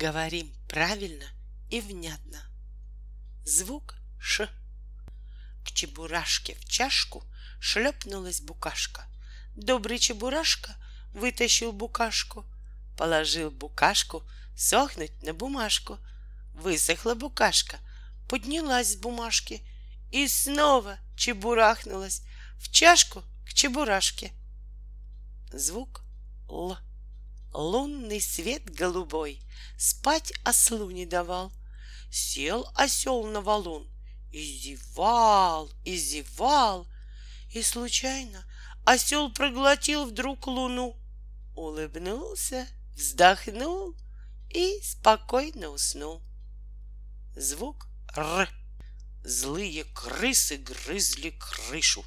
Говорим правильно и внятно. Звук Ш. К чебурашке в чашку шлепнулась букашка. Добрый чебурашка вытащил букашку, положил букашку сохнуть на бумажку. Высохла букашка, поднялась с бумажки и снова чебурахнулась в чашку к чебурашке. Звук Л. Лунный свет голубой спать ослу не давал. Сел осел на валун и зевал, и зевал, и случайно осел проглотил вдруг луну, улыбнулся, вздохнул и спокойно уснул. Звук Р. Злые крысы грызли крышу.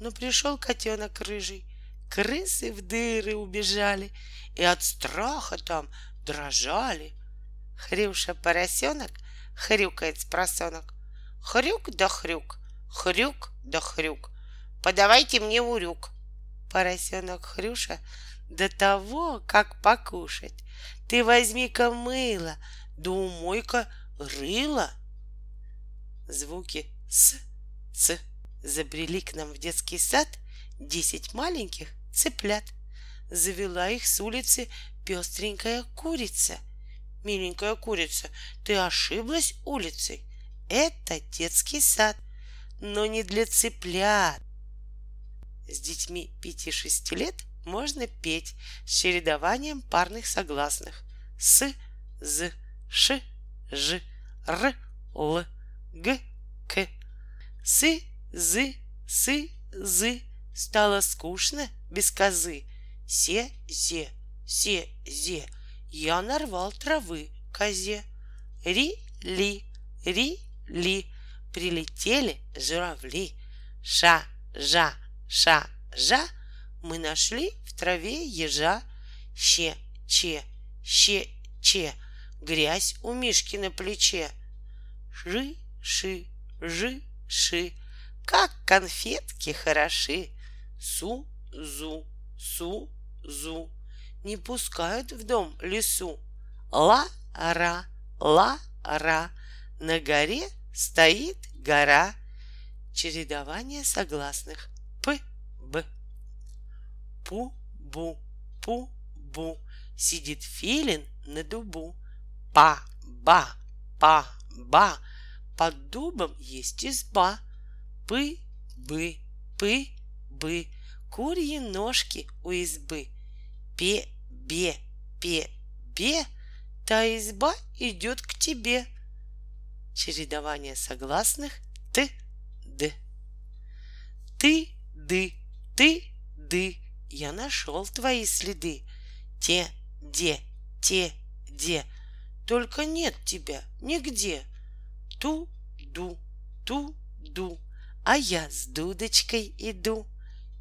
Но пришел котенок рыжий. Крысы в дыры убежали и от страха там дрожали. Хрюша поросенок хрюкает с просонок. Хрюк да хрюк, хрюк да хрюк. Подавайте мне урюк. Поросенок Хрюша до того, как покушать. Ты возьми-ка мыло, да умой-ка рыло. Звуки с, ц забрели к нам в детский сад десять маленьких цыплят. Завела их с улицы пестренькая курица. Миленькая курица, ты ошиблась улицей. Это детский сад, но не для цыплят. С детьми пяти-шести лет можно петь с чередованием парных согласных с, з, ш, ж, р, л, г, к. Сы, зы, сы, зы. Стало скучно без козы. Се, зе, се, зе. Я нарвал травы козе. Ри, ли, ри, ли. Прилетели журавли. Ша, жа, ша, жа. Мы нашли в траве ежа. Ще, че, ще, че. Грязь у Мишки на плече. Ши, ши. Как конфетки хороши. Су, зу, су, зу. Не пускают в дом лесу. Ла-ра, ла-ра. На горе стоит гора. Чередование согласных. П, Б. Пу-бу, пу-бу. Сидит филин на дубу. Па-ба, па-ба. Под дубом есть изба. Пы-бы, пы-бы. Курьи ножки у избы. Пе-бе, пе-бе. Та изба идет к тебе. Чередование согласных Т, Д. Ты, ды, ты, ды. Я нашел твои следы. Те, де, те, де. Только нет тебя нигде. Ту, ду, ту, ду. А я с дудочкой иду.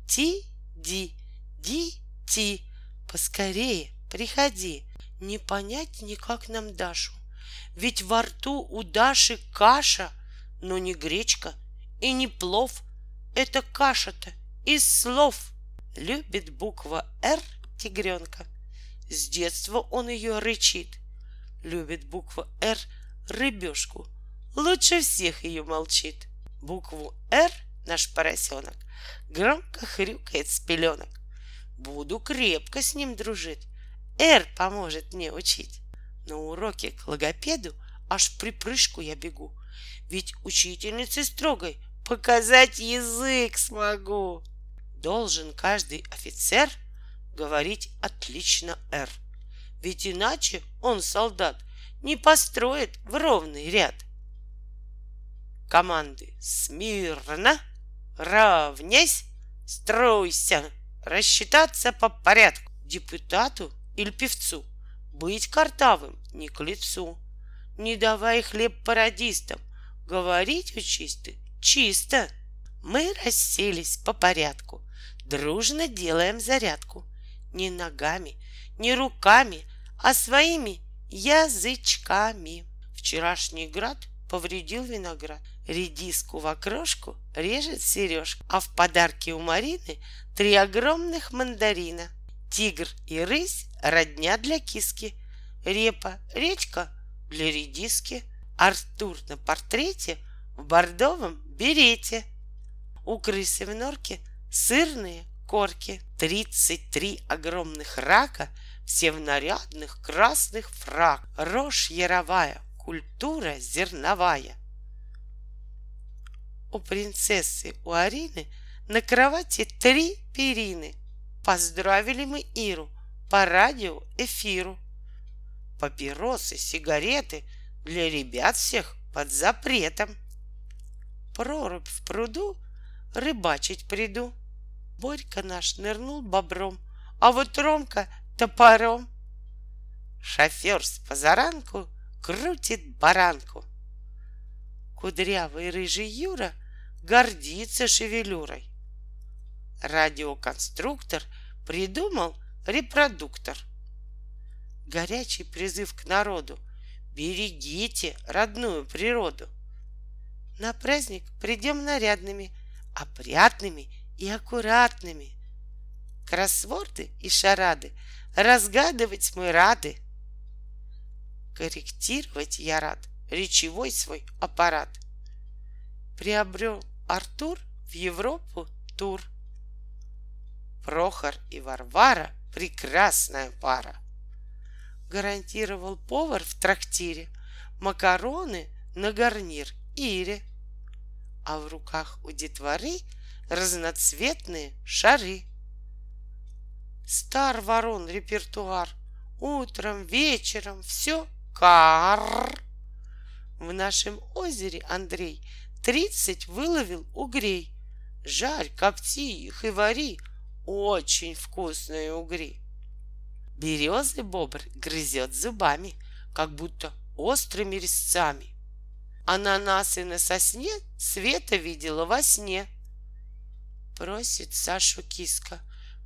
Ти, ди, ди, ти. Поскорее приходи. Не понять никак нам Дашу. Ведь во рту у Даши каша, но не гречка и не плов. Это каша-то из слов. Любит буква «Р» тигренка. С детства он ее рычит. Любит буква «Р» рыбешку. Лучше всех ее молчит. Букву «Р» наш поросенок громко хрюкает с пеленок. Буду крепко с ним дружить. «Р» поможет мне учить. На уроке к логопеду аж припрыжку я бегу. Ведь учительнице строгой показать язык смогу. Должен каждый офицер говорить отлично «Р». Ведь иначе он, солдат, не построит в ровный ряд. Команды «Смирно!» «Равнясь!» «Стройся!» Рассчитаться по порядку депутату или певцу. Быть картавым не к лицу. Не давай хлеб пародистам. Говорить учись ты чисто. Мы расселись по порядку. Дружно делаем зарядку. Не ногами, не руками, а своими язычками. Вчерашний град повредил виноград. Редиску в окрошку режет сережка, а в подарке у Марины три огромных мандарина. Тигр и рысь — родня для киски. репа, речка для редиски. Артур на портрете в бордовом берете. У крысы в норке сырные корки. Тридцать три огромных рака, все в нарядных красных фрак. Рожь яровая, культура зерновая. У принцессы, у Арины на кровати три перины. Поздравили мы Иру по радио эфиру. Папиросы, сигареты для ребят всех под запретом. Прорубь в пруду, рыбачить приду. Борька наш нырнул бобром, а вот Ромка топором. Шофер с позаранку крутит баранку. Кудрявый рыжий Юра гордится шевелюрой. Радиоконструктор придумал репродуктор. Горячий призыв к народу. Берегите родную природу. На праздник придем нарядными, опрятными и аккуратными. Кроссворды и шарады разгадывать мы рады. Корректировать я рад речевой свой аппарат. Приобрел Артур в Европу тур. Прохор и Варвара — прекрасная пара. Гарантировал повар в трактире макароны на гарнир Ире. А в руках у детворы разноцветные шары. Стар ворон репертуар, утром, вечером, все кар. В нашем озере Андрей тридцать выловил угрей. Жарь, копти их и вари, очень вкусные угри. Березы бобр грызет зубами, как будто острыми резцами. Ананасы на сосне Света видела во сне. Просит Сашу киска,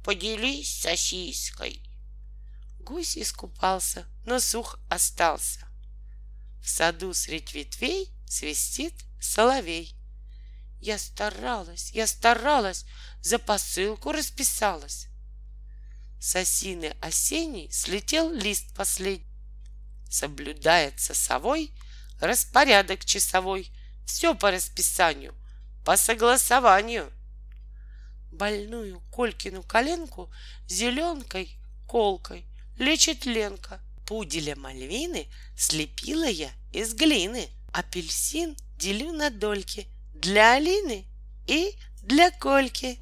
поделись сосиской. Гусь искупался, но сух остался. В саду средь ветвей свистит соловей. Я старалась, я старалась, за посылку расписалась. С осины осенней слетел лист последний. Соблюдается совой распорядок часовой, все по расписанию, по согласованию. Больную Колькину коленку зеленкой колкой лечит Ленка. Пуделя Мальвины слепила я из глины. Апельсин делю на дольки для Алины и для Кольки.